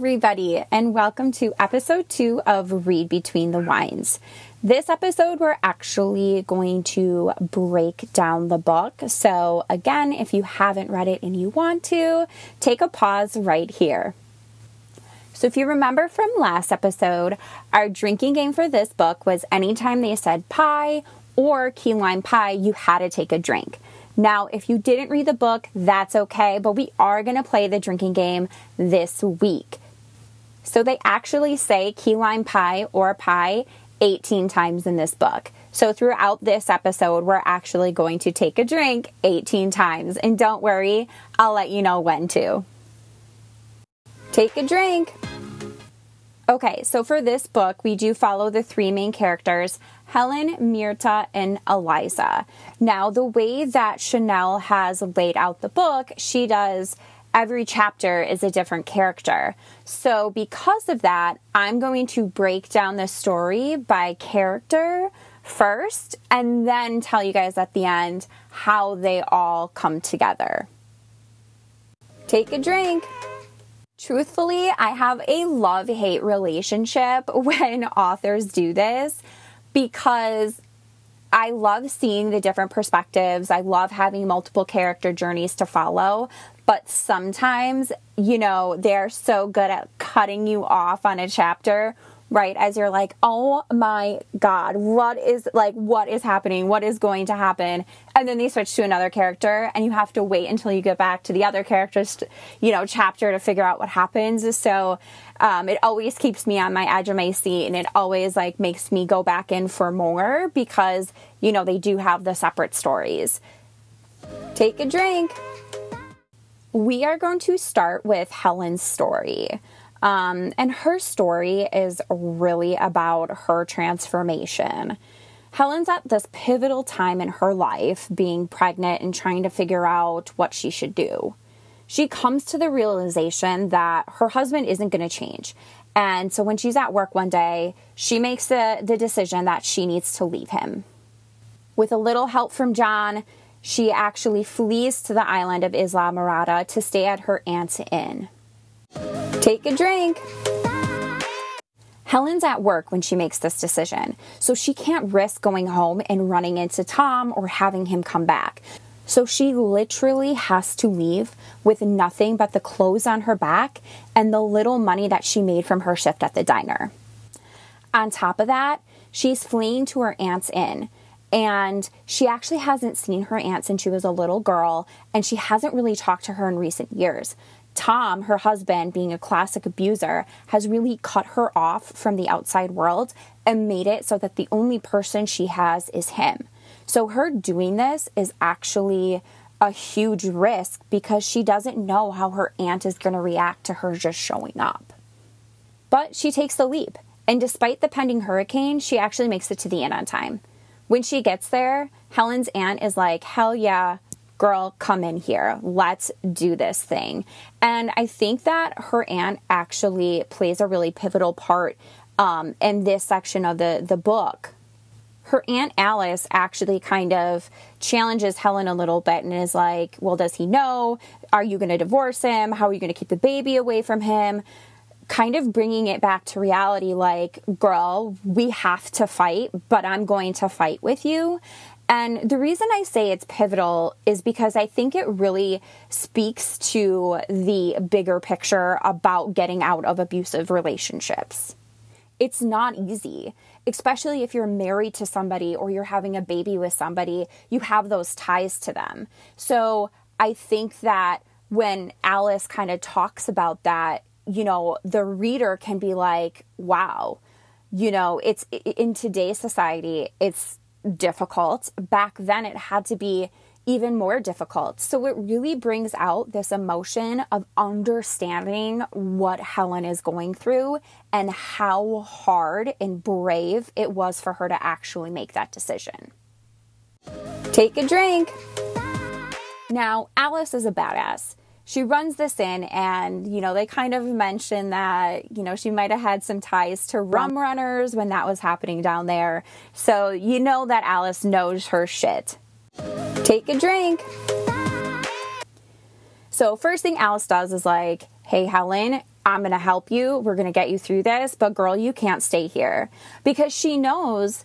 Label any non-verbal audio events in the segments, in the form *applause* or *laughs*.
Everybody, and welcome to episode two of Read Between the Wines. This episode, we're actually going to break down the book. So, again, if you haven't read it and you want to, take a pause right here. So, if you remember from last episode, our drinking game for this book was anytime they said pie or key lime pie, you had to take a drink. Now, if you didn't read the book, that's okay, but we are going to play the drinking game this week. So they actually say key lime pie or pie 18 times in this book. So throughout this episode, we're actually going to take a drink 18 times. And don't worry, I'll let you know when to. Take a drink. Okay, so for this book, we do follow the three main characters Helen, Mirta, and Eliza. Now, the way that Chanel has laid out the book, she does every chapter is a different character. So, because of that, I'm going to break down the story by character first and then tell you guys at the end how they all come together. Take a drink. Truthfully, I have a love hate relationship *laughs* when authors do this because I love seeing the different perspectives. I love having multiple character journeys to follow. But sometimes, you know, they're so good at cutting you off on a chapter right as you're like oh my god what is like what is happening what is going to happen and then they switch to another character and you have to wait until you get back to the other character's you know chapter to figure out what happens so um, it always keeps me on my edge of my seat and it always like makes me go back in for more because you know they do have the separate stories take a drink we are going to start with helen's story um, and her story is really about her transformation. Helen's at this pivotal time in her life, being pregnant and trying to figure out what she should do. She comes to the realization that her husband isn't going to change. And so when she's at work one day, she makes the, the decision that she needs to leave him. With a little help from John, she actually flees to the island of Islamorada to stay at her aunt's inn. Take a drink. Helen's at work when she makes this decision, so she can't risk going home and running into Tom or having him come back. So she literally has to leave with nothing but the clothes on her back and the little money that she made from her shift at the diner. On top of that, she's fleeing to her aunt's inn. And she actually hasn't seen her aunt since she was a little girl, and she hasn't really talked to her in recent years. Tom, her husband, being a classic abuser, has really cut her off from the outside world and made it so that the only person she has is him. So, her doing this is actually a huge risk because she doesn't know how her aunt is going to react to her just showing up. But she takes the leap, and despite the pending hurricane, she actually makes it to the inn on time. When she gets there, Helen's aunt is like, Hell yeah, girl, come in here. Let's do this thing. And I think that her aunt actually plays a really pivotal part um, in this section of the, the book. Her aunt Alice actually kind of challenges Helen a little bit and is like, Well, does he know? Are you going to divorce him? How are you going to keep the baby away from him? Kind of bringing it back to reality like, girl, we have to fight, but I'm going to fight with you. And the reason I say it's pivotal is because I think it really speaks to the bigger picture about getting out of abusive relationships. It's not easy, especially if you're married to somebody or you're having a baby with somebody, you have those ties to them. So I think that when Alice kind of talks about that, you know, the reader can be like, wow, you know, it's in today's society, it's difficult. Back then, it had to be even more difficult. So it really brings out this emotion of understanding what Helen is going through and how hard and brave it was for her to actually make that decision. Take a drink. Now, Alice is a badass she runs this inn and you know they kind of mention that you know she might have had some ties to rum runners when that was happening down there so you know that alice knows her shit take a drink so first thing alice does is like hey, Helen, I'm going to help you. We're going to get you through this, but girl, you can't stay here. Because she knows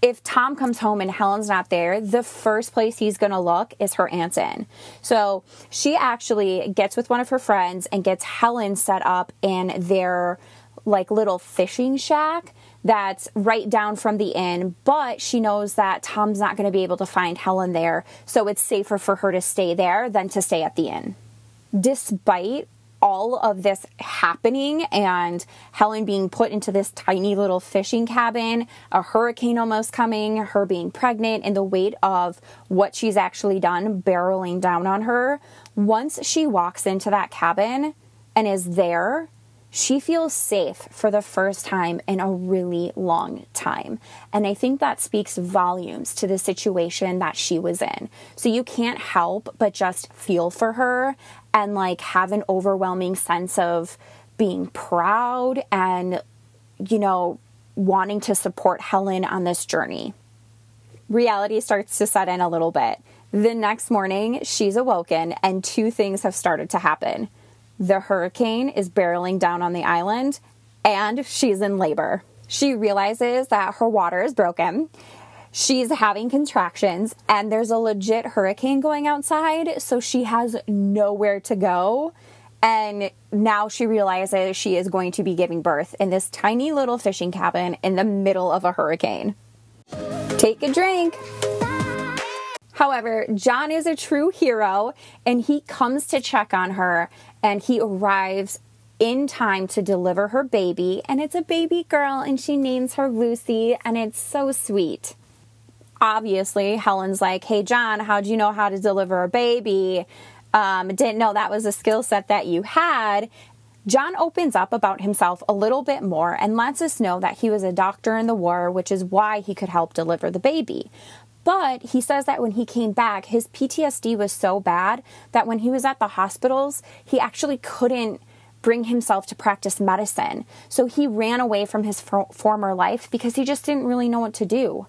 if Tom comes home and Helen's not there, the first place he's going to look is her aunt's in. So she actually gets with one of her friends and gets Helen set up inn their like little fishing shack that's right down from the inn, but she knows that Tom's not going to be able to find Helen there, so it's safer for her to stay there than to stay at the inn. Despite all of this happening and Helen being put into this tiny little fishing cabin, a hurricane almost coming, her being pregnant, and the weight of what she's actually done barreling down on her. Once she walks into that cabin and is there, she feels safe for the first time in a really long time. And I think that speaks volumes to the situation that she was in. So you can't help but just feel for her and like have an overwhelming sense of being proud and, you know, wanting to support Helen on this journey. Reality starts to set in a little bit. The next morning, she's awoken, and two things have started to happen. The hurricane is barreling down on the island, and she's in labor. She realizes that her water is broken she's having contractions and there's a legit hurricane going outside, so she has nowhere to go. And now she realizes she is going to be giving birth in this tiny little fishing cabin in the middle of a hurricane. Take a drink. However, John is a true hero and he comes to check on her and he arrives in time to deliver her baby. And it's a baby girl and she names her Lucy and it's so sweet obviously Helen's like, hey, John, how'd you know how to deliver a baby? Um, didn't know that was a skill set that you had. John opens up about himself a little bit more and lets us know that he was a doctor in the war, which is why he could help deliver the baby. But he says that when he came back, his PTSD was so bad that when he was at the hospitals, he actually couldn't bring himself to practice medicine. So he ran away from his for- former life because he just didn't really know what to do.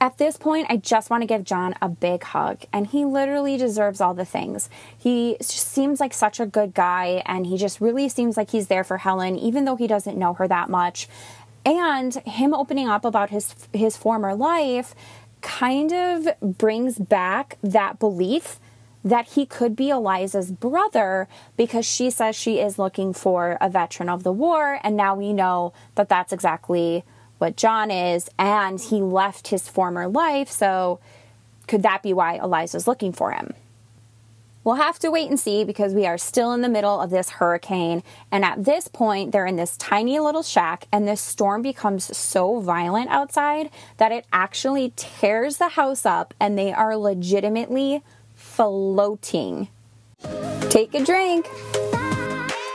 At this point, I just want to give John a big hug, and he literally deserves all the things. He seems like such a good guy, and he just really seems like he's there for Helen, even though he doesn't know her that much. And him opening up about his his former life kind of brings back that belief that he could be Eliza's brother because she says she is looking for a veteran of the war, and now we know that that's exactly what John is, and he left his former life. So, could that be why Eliza's looking for him? We'll have to wait and see because we are still in the middle of this hurricane. And at this point, they're in this tiny little shack, and this storm becomes so violent outside that it actually tears the house up, and they are legitimately floating. Take a drink.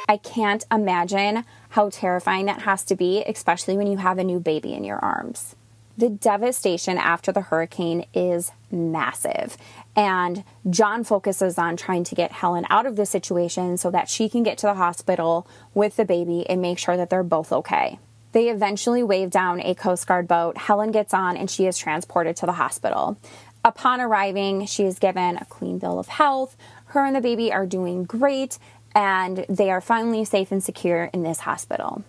I can't imagine how terrifying that has to be, especially when you have a new baby in your arms. The devastation after the hurricane is massive. And John focuses on trying to get Helen out of the situation so that she can get to the hospital with the baby and make sure that they're both okay. They eventually wave down a Coast Guard boat. Helen gets on and she is transported to the hospital. Upon arriving, she is given a clean bill of health. Her and the baby are doing great, and they are finally safe and secure in this hospital.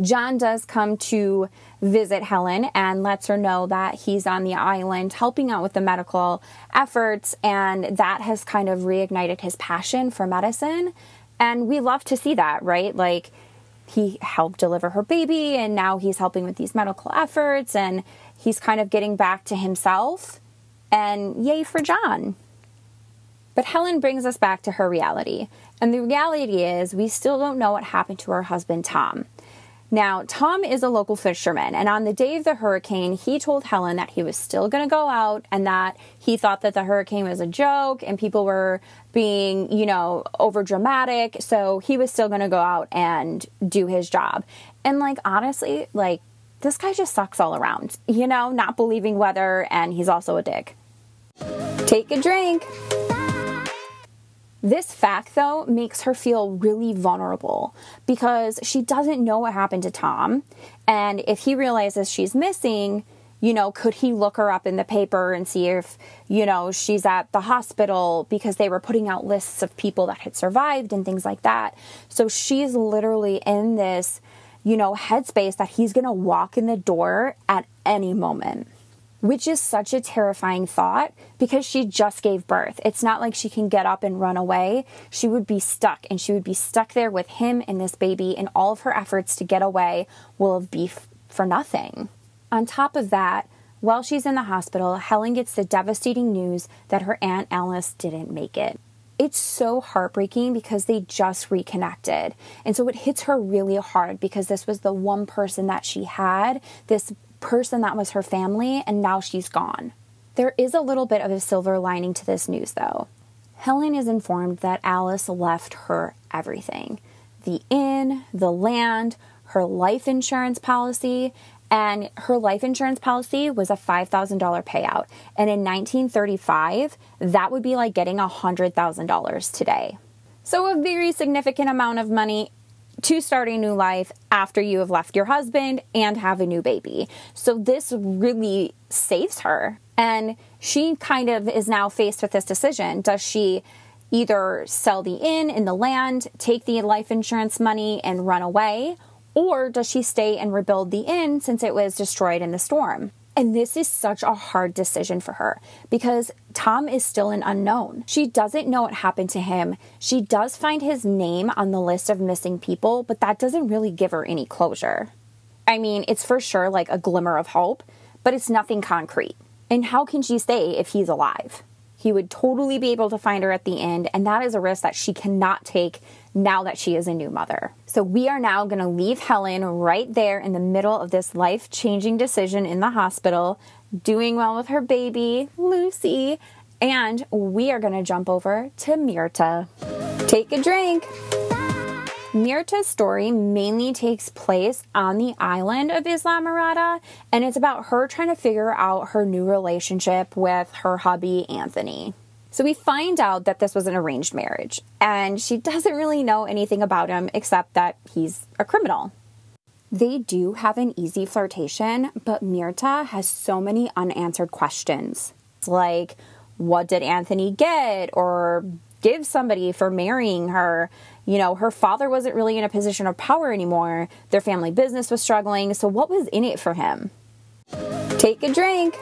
John does come to visit Helen and lets her know that he's on the island helping out with the medical efforts, and that has kind of reignited his passion for medicine. And we love to see that, right? Like, he helped deliver her baby, and now he's helping with these medical efforts, and he's kind of getting back to himself. And yay for John. But Helen brings us back to her reality. And the reality is, we still don't know what happened to her husband, Tom. Now, Tom is a local fisherman, and on the day of the hurricane, he told Helen that he was still going to go out and that he thought that the hurricane was a joke and people were being, you know, over dramatic. So he was still going to go out and do his job. And, like, honestly, like, this guy just sucks all around, you know, not believing weather, and he's also a dick. Take a drink. This fact, though, makes her feel really vulnerable because she doesn't know what happened to Tom. And if he realizes she's missing, you know, could he look her up in the paper and see if, you know, she's at the hospital because they were putting out lists of people that had survived and things like that. So she's literally in this, you know, headspace that he's going to walk in the door at any moment. Which is such a terrifying thought because she just gave birth. It's not like she can get up and run away. She would be stuck and she would be stuck there with him and this baby, and all of her efforts to get away will be for nothing. On top of that, while she's in the hospital, Helen gets the devastating news that her Aunt Alice didn't make it. It's so heartbreaking because they just reconnected. And so it hits her really hard because this was the one person that she had, this person that was her family, and now she's gone. There is a little bit of a silver lining to this news, though. Helen is informed that Alice left her everything the inn, the land, her life insurance policy, and her life insurance policy was a $5,000 payout. And in 1935, that would be like getting $100,000 today. So, a very significant amount of money to start a new life after you have left your husband and have a new baby. So, this really saves her. And she kind of is now faced with this decision. Does she either sell the inn in the land, take the life insurance money, and run away? Or does she stay and rebuild the inn since it was destroyed in the storm? And this is such a hard decision for her because Tom is still an unknown. She doesn't know what happened to him. She does find his name on the list of missing people, but that doesn't really give her any closure. I mean, it's for sure like a glimmer of hope, but it's nothing concrete. And how can she stay if he's alive? He would totally be able to find her at the end, and that is a risk that she cannot take now that she is a new mother. So we are now going to leave Helen right there in the middle of this life changing decision in the hospital, doing well with her baby, Lucy, and we are going to jump over to Mirta. Take a drink. Mirta's story mainly takes place on the island of Islamorada, and it's about her trying to figure out her new relationship with her hubby, Anthony. So we find out that this was an arranged marriage, and she doesn't really know anything about him except that he's a criminal. They do have an easy flirtation, but Mirta has so many unanswered questions. Like, what did Anthony get or give somebody for marrying her? you know, her father wasn't really in a position of power anymore. Their family business was struggling. So, what was in it for him? Take a drink.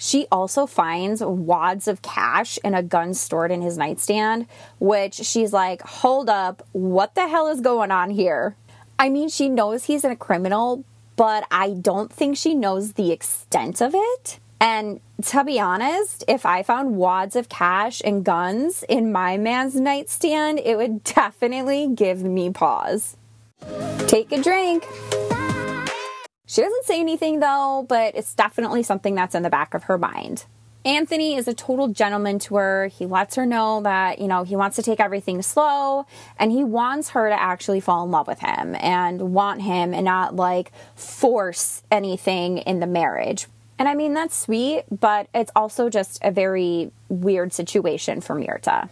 She also finds wads of cash and a gun stored in his nightstand, which she's like, hold up, what the hell is going on here? I mean, she knows he's a criminal, but I don't think she knows the extent of it. And to be honest, if I found wads of cash and guns in my man's nightstand, it would *laughs* definitely give me pause. Take a drink. She doesn't say anything though, but it's definitely something that's in the back of her mind. Anthony is a total gentleman to her. He lets her know that, you know, he wants to take everything slow and he wants her to actually fall in love with him and want him and not like force anything in the marriage, and I mean, that's sweet, but it's also just a very weird situation for Mirta.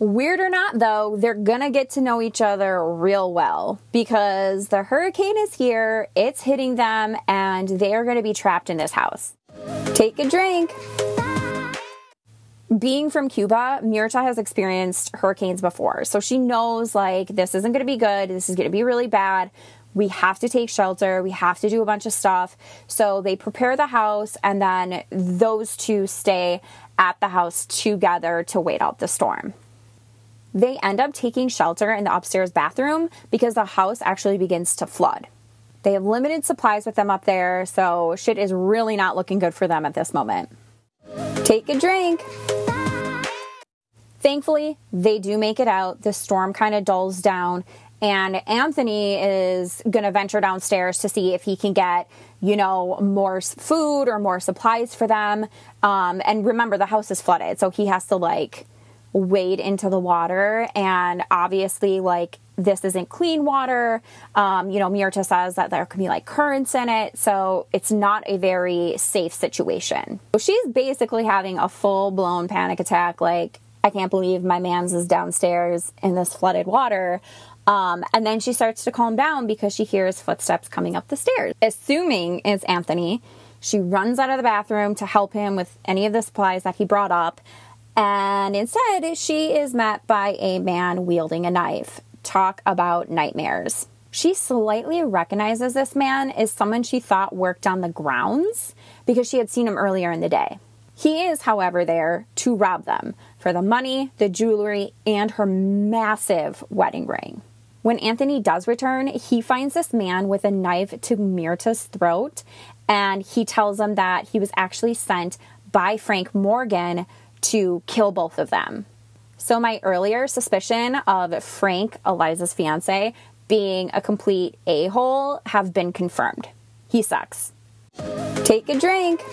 Weird or not, though, they're gonna get to know each other real well because the hurricane is here, it's hitting them, and they're gonna be trapped in this house. Take a drink. Being from Cuba, Mirta has experienced hurricanes before, so she knows like this isn't gonna be good, this is gonna be really bad we have to take shelter, we have to do a bunch of stuff. So they prepare the house, and then those two stay at the house together to wait out the storm. They end up taking shelter in the upstairs bathroom because the house actually begins to flood. They have limited supplies with them up there, so shit is really not looking good for them at this moment. Take a drink. Thankfully, they do make it out. The storm kind of dulls down, and Anthony is going to venture downstairs to see if he can get, you know, more food or more supplies for them. Um, and remember, the house is flooded, so he has to like wade into the water. And obviously, like, this isn't clean water. Um, you know, Mirta says that there could be like currents in it, so it's not a very safe situation. So she's basically having a full blown panic attack. Like, I can't believe my man's is downstairs in this flooded water. Um, and then she starts to calm down because she hears footsteps coming up the stairs. Assuming it's Anthony, She runs out of the bathroom to help him with any of the supplies that he brought up. And instead, she is met by a man wielding a knife. Talk about nightmares. She slightly recognizes this man as someone she thought worked on the grounds because she had seen him earlier in the day. He is, however, there to rob them for the money, the jewelry, and her massive wedding ring. When Anthony does return, he finds this man with a knife to Mirta's throat, and he tells him that he was actually sent by Frank Morgan to kill both of them. So, my earlier suspicion of Frank, Eliza's fiance, being a complete a hole have been confirmed. He sucks. Take a drink.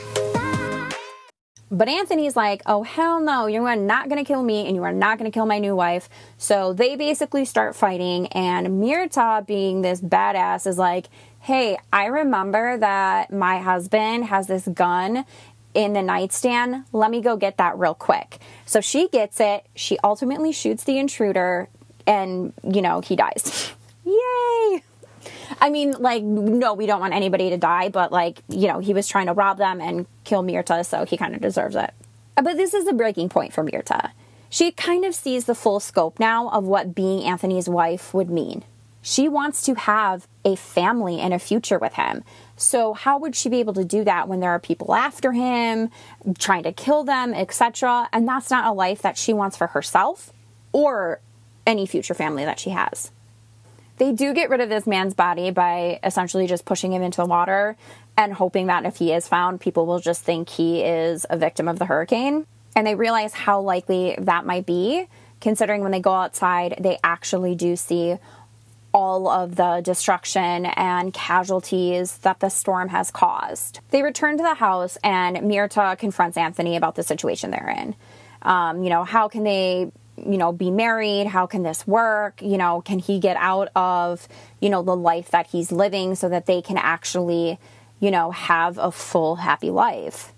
But Anthony's like, oh, hell no, you are not going to kill me and you are not going to kill my new wife. So they basically start fighting, and Mirta, being this badass, is like, hey, I remember that my husband has this gun in the nightstand. Let me go get that real quick. So she gets it. She ultimately shoots the intruder, and, you know, he dies. *laughs* Yay! I mean, like, no, we don't want anybody to die, but like, you know, he was trying to rob them and kill Mirta, so he kind of deserves it. Uh, but this is a breaking point for Mirta. She kind of sees the full scope now of what being Anthony's wife would mean. She wants to have a family and a future with him. So, how would she be able to do that when there are people after him, trying to kill them, etc.? And that's not a life that she wants for herself or any future family that she has. They do get rid of this man's body by essentially just pushing him into the water and hoping that if he is found, people will just think he is a victim of the hurricane. And they realize how likely that might be, considering when they go outside, they actually do see all of the destruction and casualties that the storm has caused. They return to the house, and Mirta confronts Anthony about the situation they're in. Um, you know, how can they you know, be married? How can this work? You know, can he get out of, you know, the life that he's living so that they can actually, you know, have a full happy life?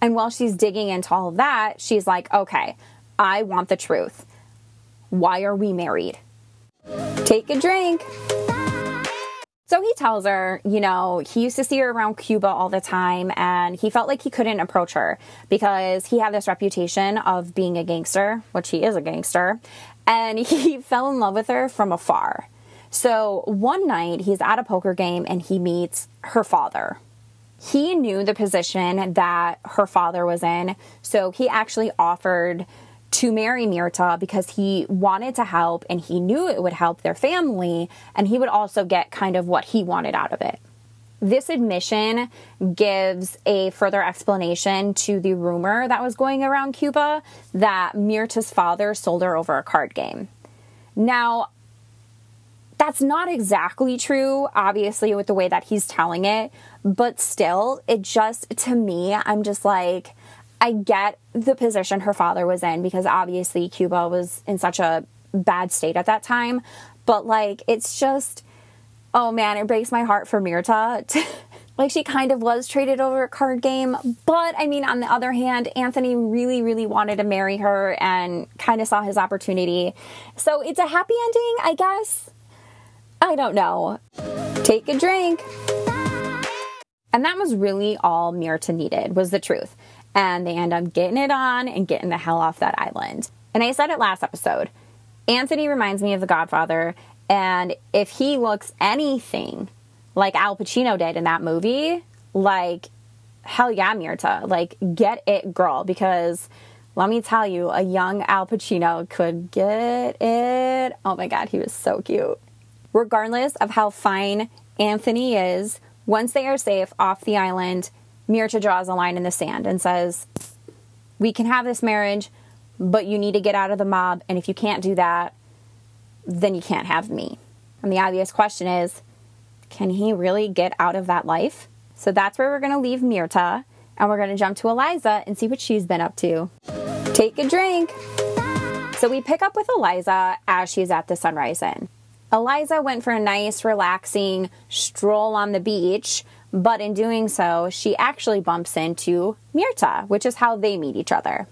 And while she's digging into all of that, she's like, okay, I want the truth. Why are we married? Take a drink. So he tells her, you know, he used to see her around Cuba all the time and he felt like he couldn't approach her because he had this reputation of being a gangster, which he is a gangster, and *laughs* he fell in love with her from afar. So one night he's at a poker game and he meets her father. He knew the position that her father was in, so he actually offered to marry Mirta because he wanted to help and he knew it would help their family and he would also get kind of what he wanted out of it. This admission gives a further explanation to the rumor that was going around Cuba that Mirta's father sold her over a card game. Now, that's not exactly true, obviously, with the way that he's telling it, but still, it just, to me, I'm just like, I get the position her father was in because obviously Cuba was in such a bad state at that time. But like, it's just, oh man, it breaks my heart for Mirta. *laughs* like, she kind of was traded over a card game. But I mean, on the other hand, Anthony really, really wanted to marry her and kind of saw his opportunity. So it's a happy ending, I guess. I don't know. Take a drink. And that was really all Mirta needed, was the truth and they end up getting it on and getting the hell off that island. And I said it last episode Anthony reminds me of The Godfather, and if he looks anything like Al Pacino did in that movie, like, hell yeah, Mirta, like, get it, girl, because let me tell you, a young Al Pacino could get it. Oh my God, he was so cute. Regardless of how fine Anthony is, once they are safe off the island, Mirta draws a line in the sand and says, We can have this marriage, but you need to get out of the mob. And if you can't do that, then you can't have me. And the obvious question is, can he really get out of that life? So that's where we're going to leave Mirta and we're going to jump to Eliza and see what she's been up to. Take a drink. So we pick up with Eliza as she's at the Sunrise Inn. Eliza went for a nice, relaxing stroll on the beach but in doing so, she actually bumps into Mirta, which is how they meet each other.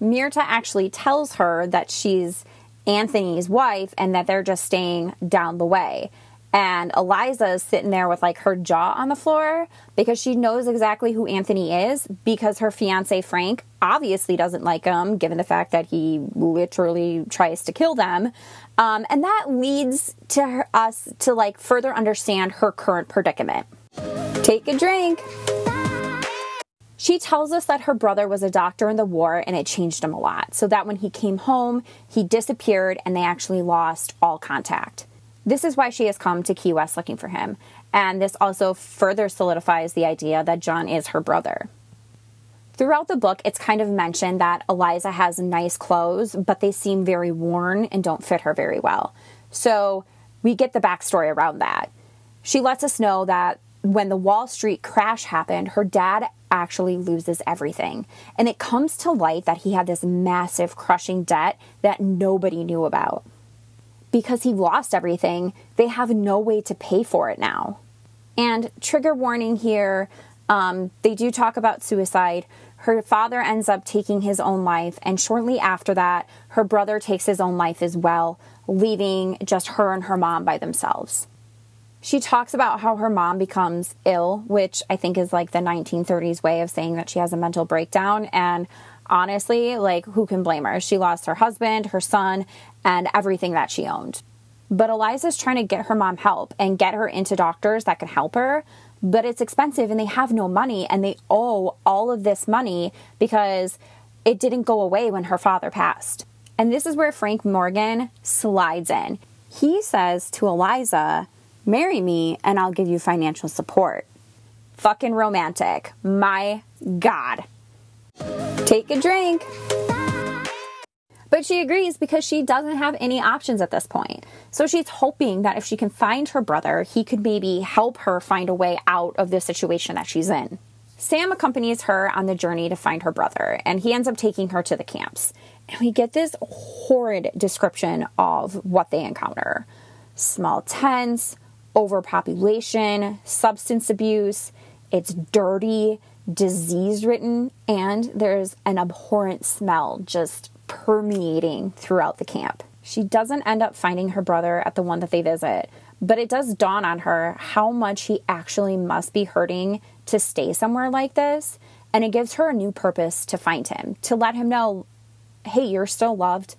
Mirta actually tells her that she's Anthony's wife and that they're just staying down the way. And Eliza is sitting there with like her jaw on the floor because she knows exactly who Anthony is because her fiance Frank obviously doesn't like him, given the fact that he literally tries to kill them. Um, and that leads to her, us to like further understand her current predicament. Take a drink. She tells us that her brother was a doctor in the war and it changed him a lot. So that when he came home, he disappeared and they actually lost all contact. This is why she has come to Key West looking for him. And this also further solidifies the idea that John is her brother. Throughout the book, it's kind of mentioned that Eliza has nice clothes, but they seem very worn and don't fit her very well. So we get the backstory around that. She lets us know that when the Wall Street crash happened, her dad actually loses everything. And it comes to light that he had this massive crushing debt that nobody knew about. Because he lost everything, they have no way to pay for it now. And trigger warning here um, they do talk about suicide. Her father ends up taking his own life, and shortly after that, her brother takes his own life as well, leaving just her and her mom by themselves. She talks about how her mom becomes ill, which I think is like the 1930s way of saying that she has a mental breakdown. And honestly, like, who can blame her? She lost her husband, her son, and everything that she owned. But Eliza's trying to get her mom help and get her into doctors that can help her but it's expensive and they have no money and they owe all of this money because it didn't go away when her father passed. And this is where Frank Morgan slides in. He says to Eliza, Marry me and I'll give you financial support. Fucking romantic. My God. Take a drink. But she agrees because she doesn't have any options at this point. So she's hoping that if she can find her brother, he could maybe help her find a way out of the situation that she's in. Sam accompanies her on the journey to find her brother, and he ends up taking her to the camps. And we get this horrid description of what they encounter small tents, overpopulation, substance abuse. It's dirty, disease ridden, and there's an abhorrent smell just permeating throughout the camp. She doesn't end up finding her brother at the one that they visit, but it does dawn on her how much he actually must be hurting to stay somewhere like this. And it gives her a new purpose to find him, to let him know hey, you're still loved.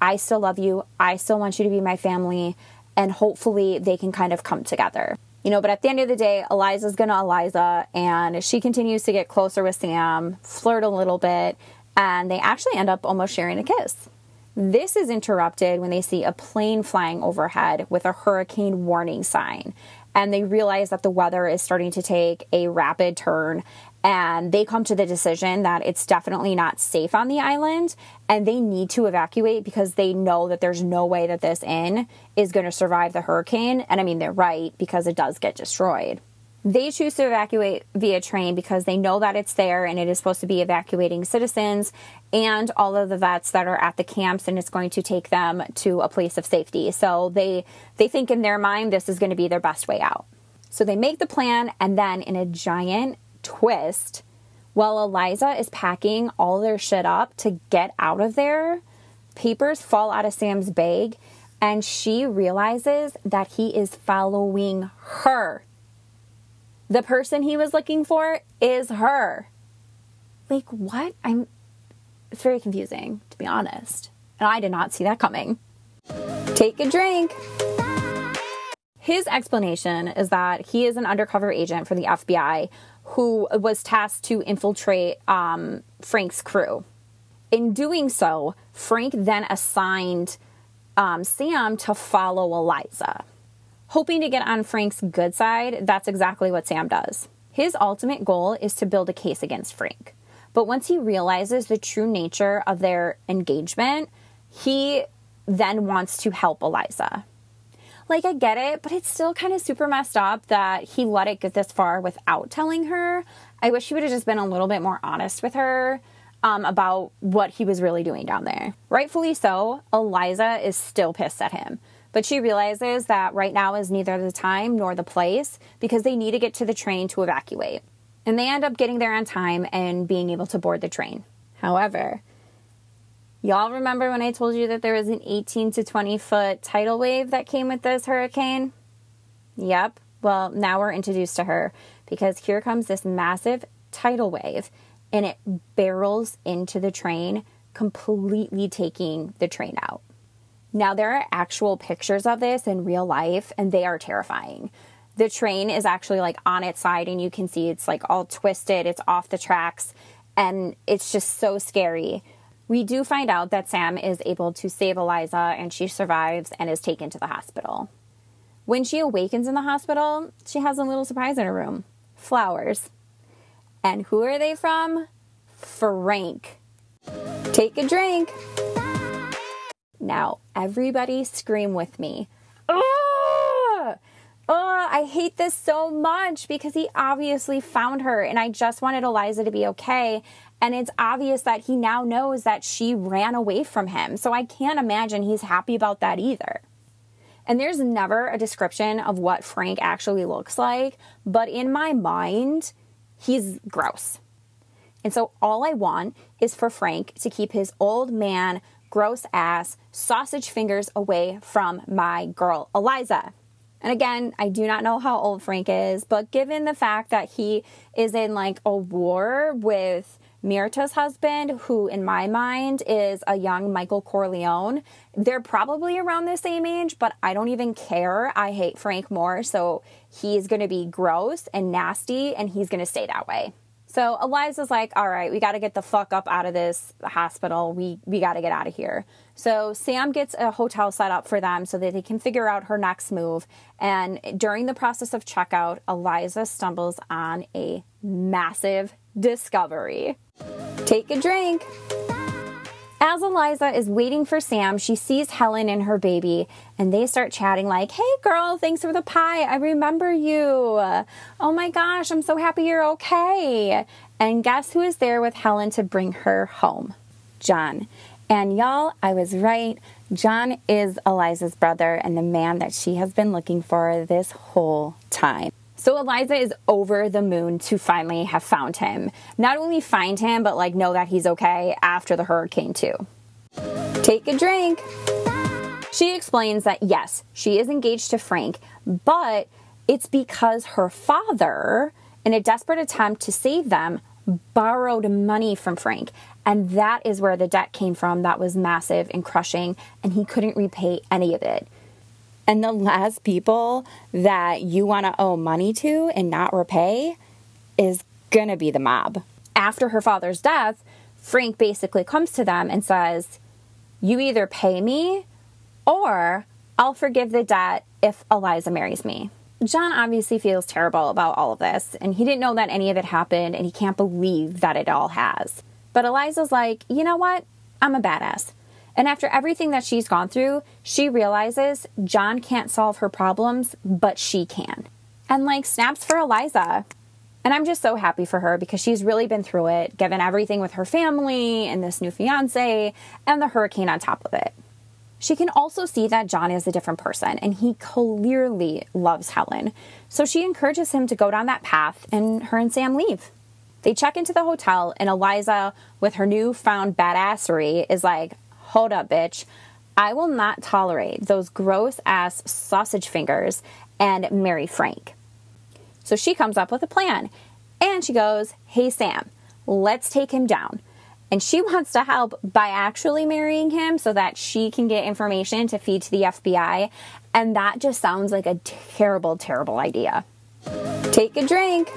I still love you. I still want you to be my family. And hopefully they can kind of come together. You know, but at the end of the day, Eliza's gonna Eliza, and she continues to get closer with Sam, flirt a little bit, and they actually end up almost sharing a kiss. This is interrupted when they see a plane flying overhead with a hurricane warning sign. And they realize that the weather is starting to take a rapid turn. And they come to the decision that it's definitely not safe on the island and they need to evacuate because they know that there's no way that this inn is going to survive the hurricane. And I mean, they're right because it does get destroyed. They choose to evacuate via train because they know that it's there and it is supposed to be evacuating citizens and all of the vets that are at the camps and it's going to take them to a place of safety. So they they think in their mind this is going to be their best way out. So they make the plan and then in a giant twist while Eliza is packing all their shit up to get out of there, papers fall out of Sam's bag and she realizes that he is following her the person he was looking for is her. Like, what? I'm. It's very confusing, to be honest. And I did not see that coming. Take a drink. His explanation is that he is an undercover agent for the FBI who was tasked to infiltrate um, Frank's crew. In doing so, Frank then assigned um, Sam to follow Eliza. Hoping to get on Frank's good side, that's exactly what Sam does. His ultimate goal is to build a case against Frank. But once he realizes the true nature of their engagement, he then wants to help Eliza. Like, I get it, but it's still kind of super messed up that he let it get this far without telling her. I wish he would have just been a little bit more honest with her um, about what he was really doing down there. Rightfully so, Eliza is still pissed at him. But she realizes that right now is neither the time nor the place because they need to get to the train to evacuate. And they end up getting there on time and being able to board the train. However, y'all remember when I told you that there was an 18 to 20 foot tidal wave that came with this hurricane? Yep. Well, now we're introduced to her because here comes this massive tidal wave and it barrels into the train, completely taking the train out. Now, there are actual pictures of this in real life, and they are terrifying. The train is actually like on its side, and you can see it's like all twisted, it's off the tracks, and it's just so scary. We do find out that Sam is able to save Eliza and she survives and is taken to the hospital. When she awakens in the hospital, she has a little surprise in her room flowers. And who are they from? Frank. Take a drink. Now, everybody scream with me. Oh, oh, I hate this so much because he obviously found her and I just wanted Eliza to be okay. And it's obvious that he now knows that she ran away from him. So I can't imagine he's happy about that either. And there's never a description of what Frank actually looks like, but in my mind, he's gross. And so all I want is for Frank to keep his old man, gross ass, sausage fingers away from my girl, Eliza. And again, I do not know how old Frank is, but given the fact that he is in like a war with Mirta's husband, who in my mind is a young Michael Corleone. They're probably around the same age, but I don't even care. I hate Frank more, so he's going to be gross and nasty, and he's going to stay that way. So Eliza's like, all right, we got to get the fuck up out of this hospital. We we got to get out of here. So Sam gets a hotel set up for them so that they can figure out her next move. And during the process of checkout, Eliza stumbles on a massive discovery. Take a drink. As Eliza is waiting for Sam, she sees Helen and her baby, and they start chatting like, Hey girl, thanks for the pie. I remember you. Oh my gosh, I'm so happy you're okay. And guess who is there with Helen to bring her home? John. And y'all, I was right. John is Eliza's brother and the man that she has been looking for this whole time. So Eliza is over the moon to finally have found him. Not only find him, but like know that he's okay after the hurricane, too. Take a drink. She explains that yes, she is engaged to Frank, but it's because her father, in a desperate attempt to save them, borrowed money from Frank. And that is where the debt came from that was massive and crushing, and he couldn't repay any of it. And the last people that you want to owe money to and not repay is going to be the mob. After her father's death, Frank basically comes to them and says, You either pay me or I'll forgive the debt if Eliza marries me. John obviously feels terrible about all of this, and he didn't know that any of it happened, and he can't believe that it all has. But Eliza's like, You know what? I'm a badass. And after everything that she's gone through, she realizes John can't solve her problems, but she can. And like snaps for Eliza. And I'm just so happy for her because she's really been through it, given everything with her family and this new fiance and the hurricane on top of it. She can also see that John is a different person and he clearly loves Helen. So she encourages him to go down that path and her and Sam leave. They check into the hotel and Eliza, with her newfound badassery, is like, hold up, bitch. I will not tolerate those gross ass sausage fingers and marry Frank. So she comes up with a plan and she goes, Hey, Sam, let's take him down. And she *laughs* wants to help by actually marrying him so that she can get information to feed to the FBI. And that just sounds like a terrible, terrible idea. Take a drink.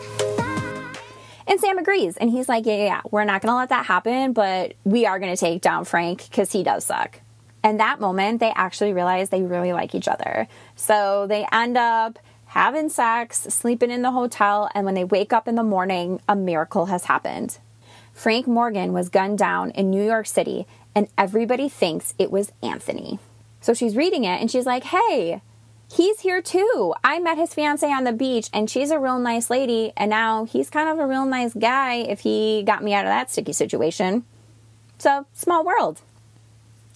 And Sam agrees. And he's like, yeah, yeah, yeah. we're not going to let that happen, but we are going to take down Frank because he does suck. And that moment, they actually realize they really like each other. So they end up having sex, sleeping in the hotel, and when they wake up in the morning, a miracle has happened. Frank Morgan was gunned down in New York City, and everybody thinks it was Anthony. So she's reading it and she's like, hey, he's here too. I met his fiance on the beach and she's a real nice lady. And now he's kind of a real nice guy if he got me out of that sticky situation. So, small world.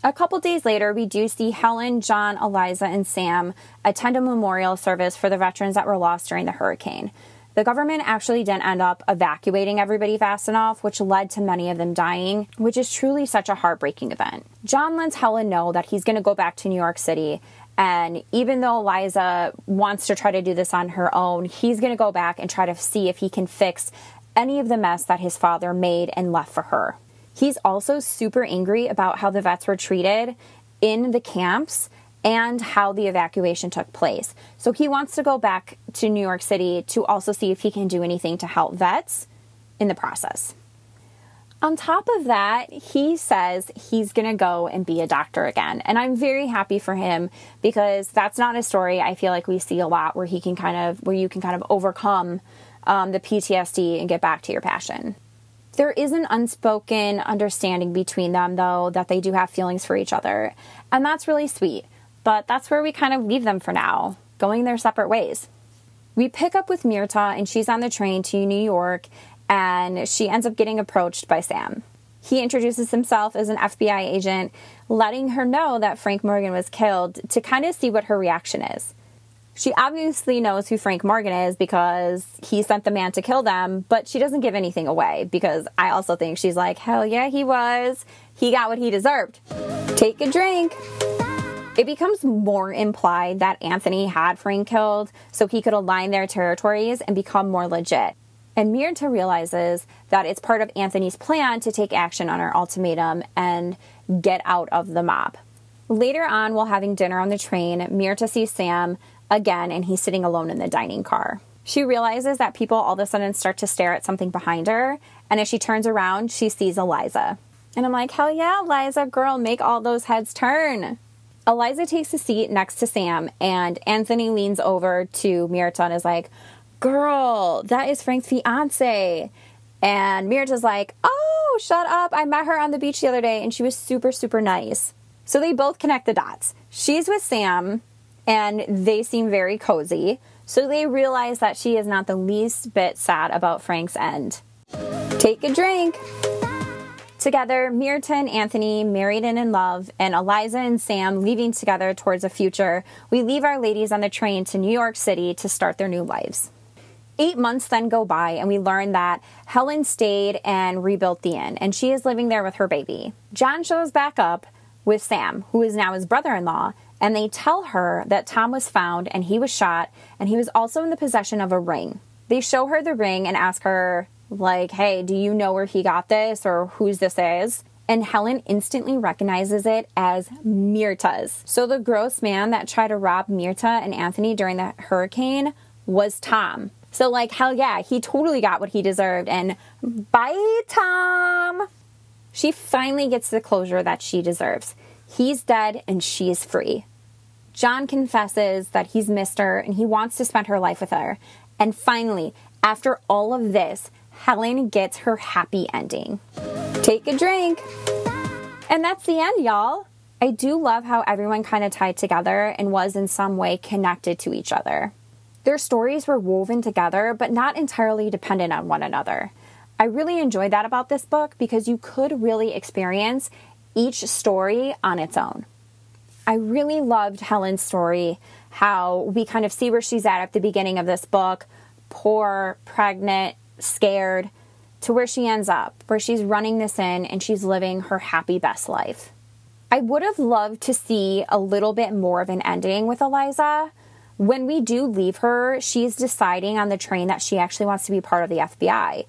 A couple days later, we do see Helen, John, Eliza, and Sam attend a memorial service for the veterans that were lost during the hurricane. The government actually didn't end up evacuating everybody fast enough, which led to many of them dying, which is truly such a heartbreaking event. John lets Helen know that he's going to go back to New York City And even though Eliza wants to try to do this on her own, he's going to go back and try to see if he can fix any of the mess that his father made and left for her. He's also super angry about how the vets were treated in the camps and how the evacuation took place. So he wants to go back to New York City to also see if he can do anything to help vets in the process. On top of that, he says he's going to go and be a doctor again. And I'm very happy for him because that's not a story I feel like we see a lot where he can kind of, where you can kind of overcome um, the PTSD and get back to your passion. There is an unspoken understanding between them, though, that they do have feelings for each other. And that's really sweet. But that's where we kind of leave them for now, going their separate ways. We pick up with Mirta, and she's on the train to New York, and she ends up getting approached by Sam. He introduces himself as an FBI agent, letting her know that Frank Morgan was killed to kind of see what her reaction is. She obviously knows who Frank Morgan is because he sent the man to kill them, but she doesn't give anything away because I also think she's like, hell yeah, he was. He got what he deserved. Take a drink. It becomes more implied that Anthony had Frank killed so he could align their territories and become more legit. And Mirta realizes that it's part of Anthony's plan to take action on her ultimatum and get out of the mob. Later on, while having dinner on the train, Mirta sees Sam again and he's sitting alone in the dining car. She realizes that people all of a sudden start to stare at something behind her, and as she turns around, she sees Eliza. And I'm like, hell yeah, Eliza, girl, make all those heads turn. Eliza takes a seat next to Sam, and Anthony leans over to Mirta and is like, Girl, that is Frank's fiance. And Mirta's like, Oh, shut up. I met her on the beach the other day, and she was super, super nice. So they both connect the dots. She's with Sam, and they seem very cozy. So they realize that she is not the least bit sad about Frank's end. Take a drink. Together, Mirta and Anthony, married and in love, and Eliza and Sam leaving together towards a future, we leave our ladies on the train to New York City to start their new lives. Eight months then go by, and we learn that Helen stayed and rebuilt the inn, and she is living there with her baby. John shows back up with Sam, who is now his brother in law, and they tell her that Tom was found and he was shot and he was also in the possession of a ring. They show her the ring and ask her, like, hey, do you know where he got this or whose this is? And Helen instantly recognizes it as Mirta's. So the gross man that tried to rob Mirta and Anthony during the hurricane was Tom. So, like, hell yeah, he totally got what he deserved. And bye, Tom. She finally gets the closure that she deserves. He's dead and she is free. John confesses that he's missed her and he wants to spend her life with her. And finally, after all of this, Helen gets her happy ending. Take a drink. And that's the end, y'all. I do love how everyone kind of tied together and was in some way connected to each other. Their stories were woven together, but not entirely dependent on one another. I really enjoyed that about this book because you could really experience each story on its own. I really loved Helen's story, how we kind of see where she's at at the beginning of this book poor, pregnant, scared, to where she ends up, where she's running this in and she's living her happy best life. I would have loved to see a little bit more of an ending with Eliza. When we do leave her, she's deciding on the train that she actually wants to be part of the FBI.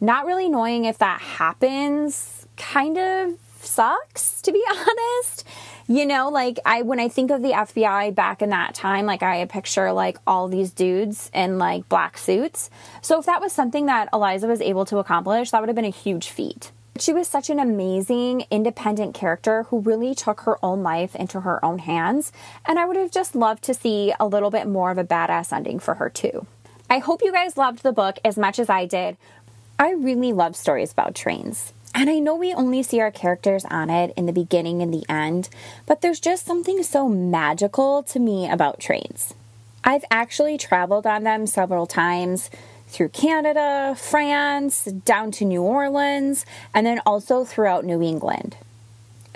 Not really knowing if that happens kind of sucks, to be *laughs* honest. You know, like I when I think of the FBI back in that time, like I picture like all these dudes in like black suits. So if that was something that Eliza was able to accomplish, that would have been a huge feat. She was such an amazing, independent character who really took her own life into her own hands, and I would have just loved to see a little bit more of a badass ending for her, too. I hope you guys loved the book as much as I did. I really love stories about trains. And I know we only see our characters on it in the beginning and the end, but there's just something so magical to me about trains. I've actually traveled on them several times through Canada, France, down to New Orleans, and then also throughout New England.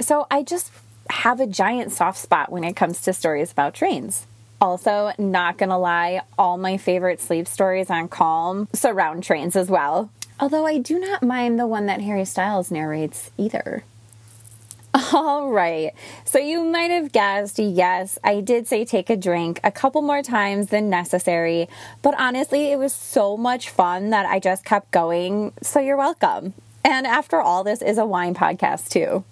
So I just have a giant soft spot when it comes to stories about trains. Also, not gonna lie, all my favorite sleep stories on Calm surround trains as well. Although I do not mind the one that Harry Styles narrates either. *laughs* All right. So you might have guessed, yes, I did say take a drink a couple more times than necessary, but honestly, it was so much fun that I just kept going. So you're welcome. And after all, this is a wine podcast too.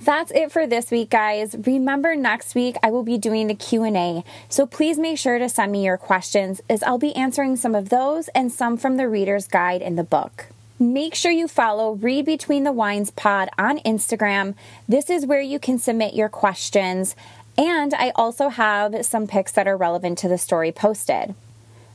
That's it for this week, guys. Remember next week I will be doing the Q&A. So please make sure to send me your questions as I'll be answering some of those and some from the reader's guide in the book. Make sure you follow Read Between the Wines Pod on Instagram. This is where you can submit your questions. And I also have some pics that are relevant to the story posted.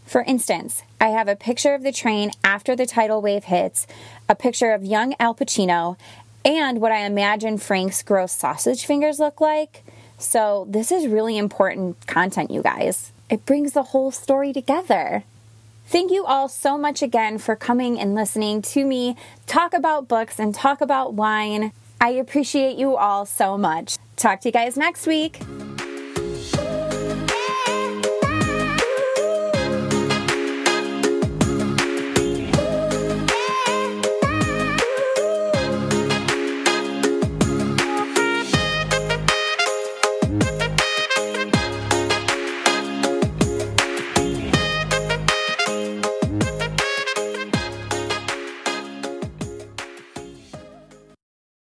For instance, I have a picture of the train after the tidal wave hits, a picture of young Al Pacino, and what I imagine Frank's gross sausage fingers look like. So, this is really important content, you guys. It brings the whole story together. Thank you all so much again for coming and listening to me talk about books and talk about wine. I appreciate you all so much. Talk to you guys next week.